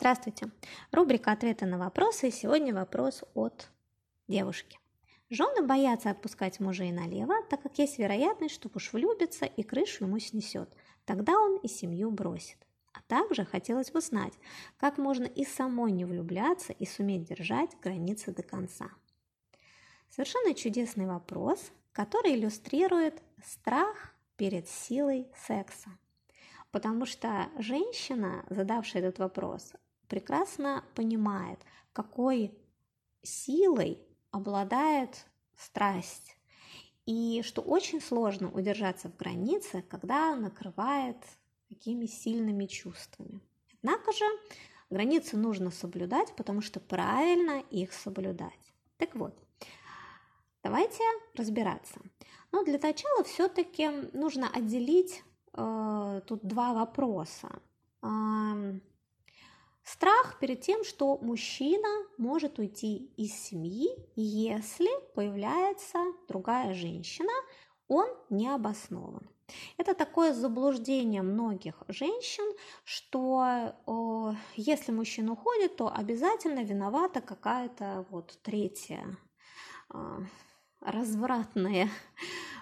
Здравствуйте! Рубрика «Ответы на вопросы» сегодня вопрос от девушки. Жены боятся отпускать мужей налево, так как есть вероятность, что муж влюбится и крышу ему снесет. Тогда он и семью бросит. А также хотелось бы знать, как можно и самой не влюбляться и суметь держать границы до конца. Совершенно чудесный вопрос, который иллюстрирует страх перед силой секса. Потому что женщина, задавшая этот вопрос, прекрасно понимает, какой силой обладает страсть. И что очень сложно удержаться в границе, когда накрывает такими сильными чувствами. Однако же границы нужно соблюдать, потому что правильно их соблюдать. Так вот, давайте разбираться. Но для начала все-таки нужно отделить э, тут два вопроса. Страх перед тем, что мужчина может уйти из семьи, если появляется другая женщина, он не обоснован. Это такое заблуждение многих женщин, что э, если мужчина уходит, то обязательно виновата какая-то вот третья э, развратная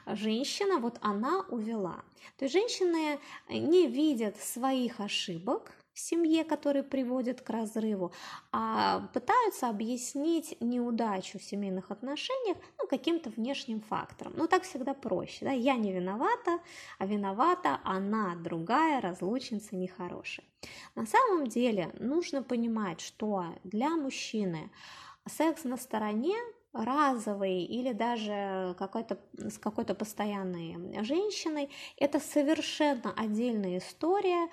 женщина, вот она увела. То есть женщины не видят своих ошибок, в семье, которые приводят к разрыву, а пытаются объяснить неудачу в семейных отношениях ну, каким-то внешним фактором. Ну, так всегда проще. Да? Я не виновата, а виновата она, другая, разлучница нехорошая. На самом деле нужно понимать, что для мужчины секс на стороне разовый или даже какой-то, с какой-то постоянной женщиной, это совершенно отдельная история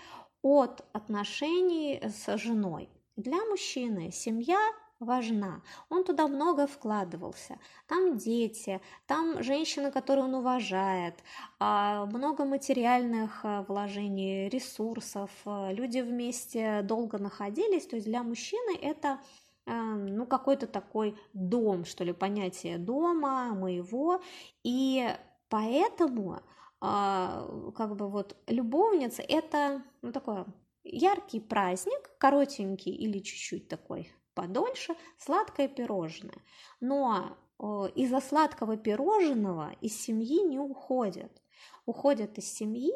от отношений с женой. Для мужчины семья важна. Он туда много вкладывался. Там дети, там женщина, которую он уважает, а, много материальных а, вложений, ресурсов. Люди вместе долго находились. То есть для мужчины это ну, какой-то такой дом, что ли, понятие дома, моего. И поэтому а, как бы вот любовница это ну, такой яркий праздник, коротенький или чуть-чуть такой подольше, сладкое пирожное. Но из-за сладкого пирожного из семьи не уходят. Уходят из семьи,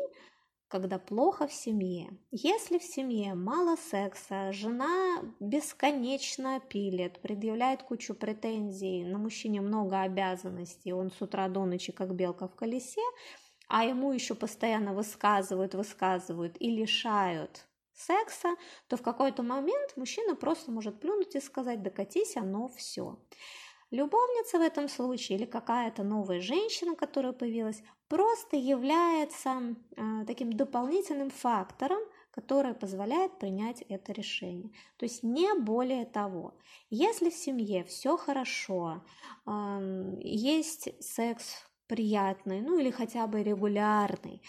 когда плохо в семье. Если в семье мало секса, жена бесконечно пилит, предъявляет кучу претензий, на мужчине много обязанностей, он с утра до ночи как белка в колесе, а ему еще постоянно высказывают, высказывают и лишают секса, то в какой-то момент мужчина просто может плюнуть и сказать, докатись, оно все. Любовница в этом случае или какая-то новая женщина, которая появилась, просто является э, таким дополнительным фактором, которое позволяет принять это решение. То есть не более того. Если в семье все хорошо, э, есть секс приятный, ну или хотя бы регулярный,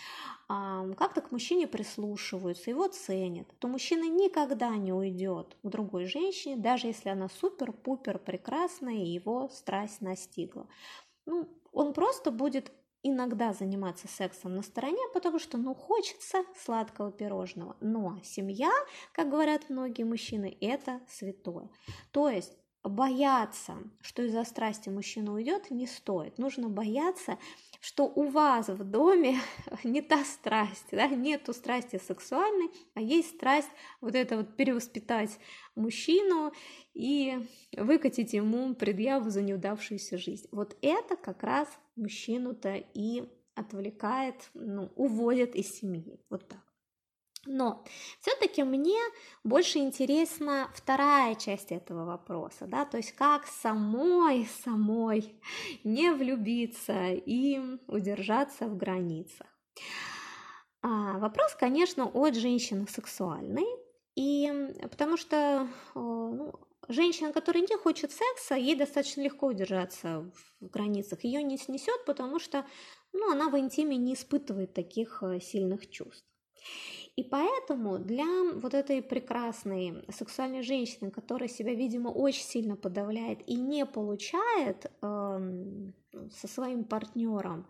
как-то к мужчине прислушиваются, его ценят, то мужчина никогда не уйдет к другой женщине, даже если она супер-пупер прекрасная и его страсть настигла. Ну, он просто будет иногда заниматься сексом на стороне, потому что, ну, хочется сладкого пирожного. Но семья, как говорят многие мужчины, это святое. То есть бояться, что из-за страсти мужчина уйдет, не стоит. Нужно бояться, что у вас в доме не та страсть, да, нету страсти сексуальной, а есть страсть вот это вот перевоспитать мужчину и выкатить ему предъяву за неудавшуюся жизнь. Вот это как раз мужчину-то и отвлекает, ну, уводит из семьи. Вот так. Но все-таки мне больше интересна вторая часть этого вопроса, да, то есть как самой, самой не влюбиться и удержаться в границах. А, вопрос, конечно, от женщины сексуальной, и потому что ну, женщина, которая не хочет секса, ей достаточно легко удержаться в границах, ее не снесет, потому что ну, она в интиме не испытывает таких э, сильных чувств. И поэтому для вот этой прекрасной сексуальной женщины, которая себя, видимо, очень сильно подавляет и не получает э, со своим партнером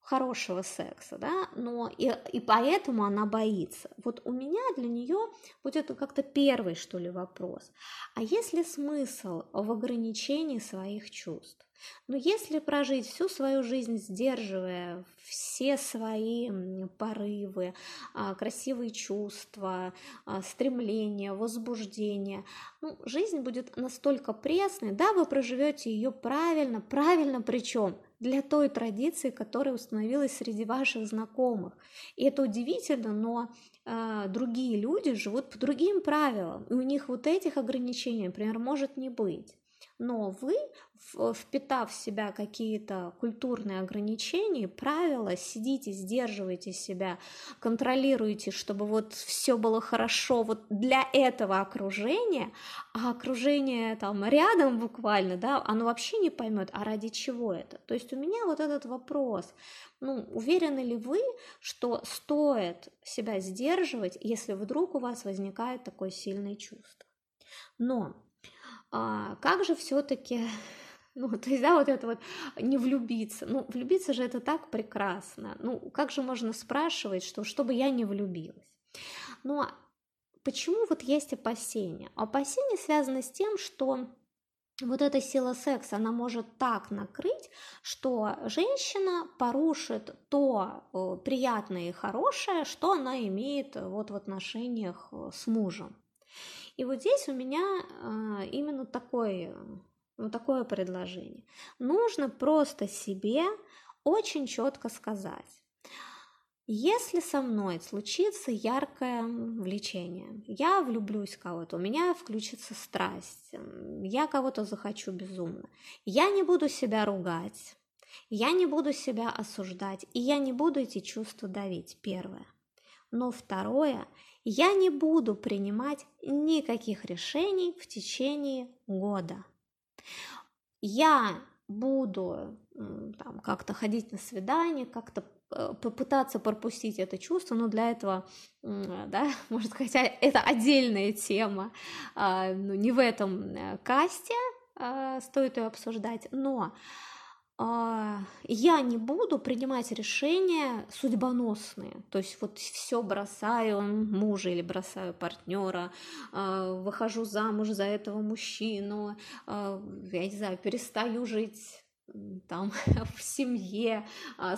хорошего секса, да, но и, и поэтому она боится. Вот у меня для нее будет как-то первый, что ли, вопрос. А есть ли смысл в ограничении своих чувств? Но если прожить всю свою жизнь, сдерживая все свои порывы, а, красивые чувства, а, стремления, возбуждения, ну, жизнь будет настолько пресной, да, вы проживете ее правильно, правильно причем для той традиции, которая установилась среди ваших знакомых. И это удивительно, но э, другие люди живут по другим правилам, и у них вот этих ограничений, например, может не быть но вы, впитав в себя какие-то культурные ограничения, правила, сидите, сдерживаете себя, контролируете, чтобы вот все было хорошо вот для этого окружения, а окружение там рядом буквально, да, оно вообще не поймет, а ради чего это. То есть у меня вот этот вопрос, ну, уверены ли вы, что стоит себя сдерживать, если вдруг у вас возникает такое сильное чувство? Но а, как же все-таки ну, то есть, да, вот это вот не влюбиться. Ну, влюбиться же это так прекрасно. Ну, как же можно спрашивать, что чтобы я не влюбилась? Ну, а почему вот есть опасения? Опасения связаны с тем, что вот эта сила секса, она может так накрыть, что женщина порушит то э, приятное и хорошее, что она имеет вот в отношениях э, с мужем. И вот здесь у меня а, именно такое, ну, такое предложение. Нужно просто себе очень четко сказать. Если со мной случится яркое влечение, я влюблюсь в кого-то, у меня включится страсть, я кого-то захочу безумно, я не буду себя ругать, я не буду себя осуждать, и я не буду эти чувства давить, первое. Но второе, я не буду принимать никаких решений в течение года. Я буду там, как-то ходить на свидание, как-то э, попытаться пропустить это чувство, но для этого, да, может сказать, это отдельная тема, а, ну, не в этом э, касте а, стоит ее обсуждать, но а, я не буду принимать решения судьбоносные, то есть вот все бросаю мужа или бросаю партнера, а, выхожу замуж за этого мужчину, а, я не знаю, перестаю жить там в семье,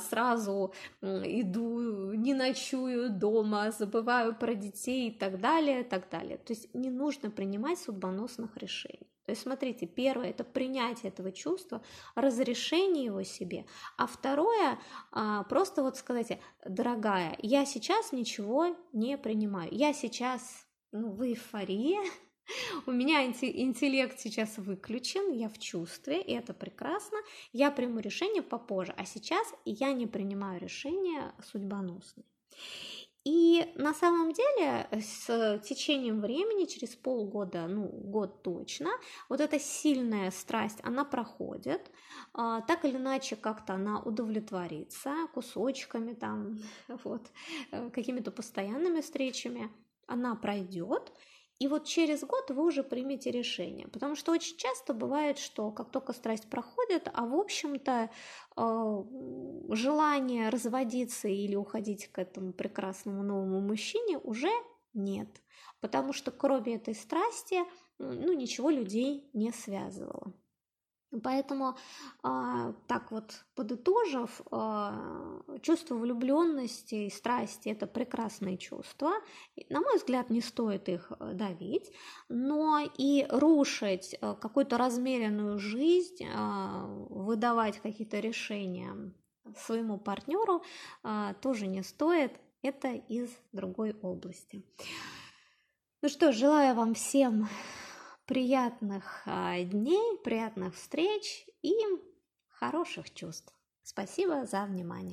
сразу иду, не ночую дома, забываю про детей и так далее, и так далее. То есть не нужно принимать судьбоносных решений. То есть, смотрите, первое – это принятие этого чувства, разрешение его себе, а второе а, – просто вот сказать, дорогая, я сейчас ничего не принимаю, я сейчас ну, в эйфории, у меня интеллект сейчас выключен, я в чувстве, и это прекрасно, я приму решение попозже, а сейчас я не принимаю решения судьбоносные. И на самом деле с течением времени, через полгода, ну год точно, вот эта сильная страсть, она проходит, а, так или иначе как-то она удовлетворится кусочками там, вот, э, какими-то постоянными встречами, она пройдет, и вот через год вы уже примете решение. Потому что очень часто бывает, что как только страсть проходит, а в общем-то э, желание разводиться или уходить к этому прекрасному новому мужчине уже нет. Потому что кроме этой страсти ну, ничего людей не связывало. Поэтому, а, так вот подытожив, а, чувство влюбленности и страсти – это прекрасные чувства. На мой взгляд, не стоит их э, давить, но и рушить э, какую-то размеренную жизнь, а, выдавать какие-то решения своему партнеру тоже не стоит. Это из другой области. Ну что, желаю вам всем приятных а, дней, приятных встреч и хороших чувств. Спасибо за внимание.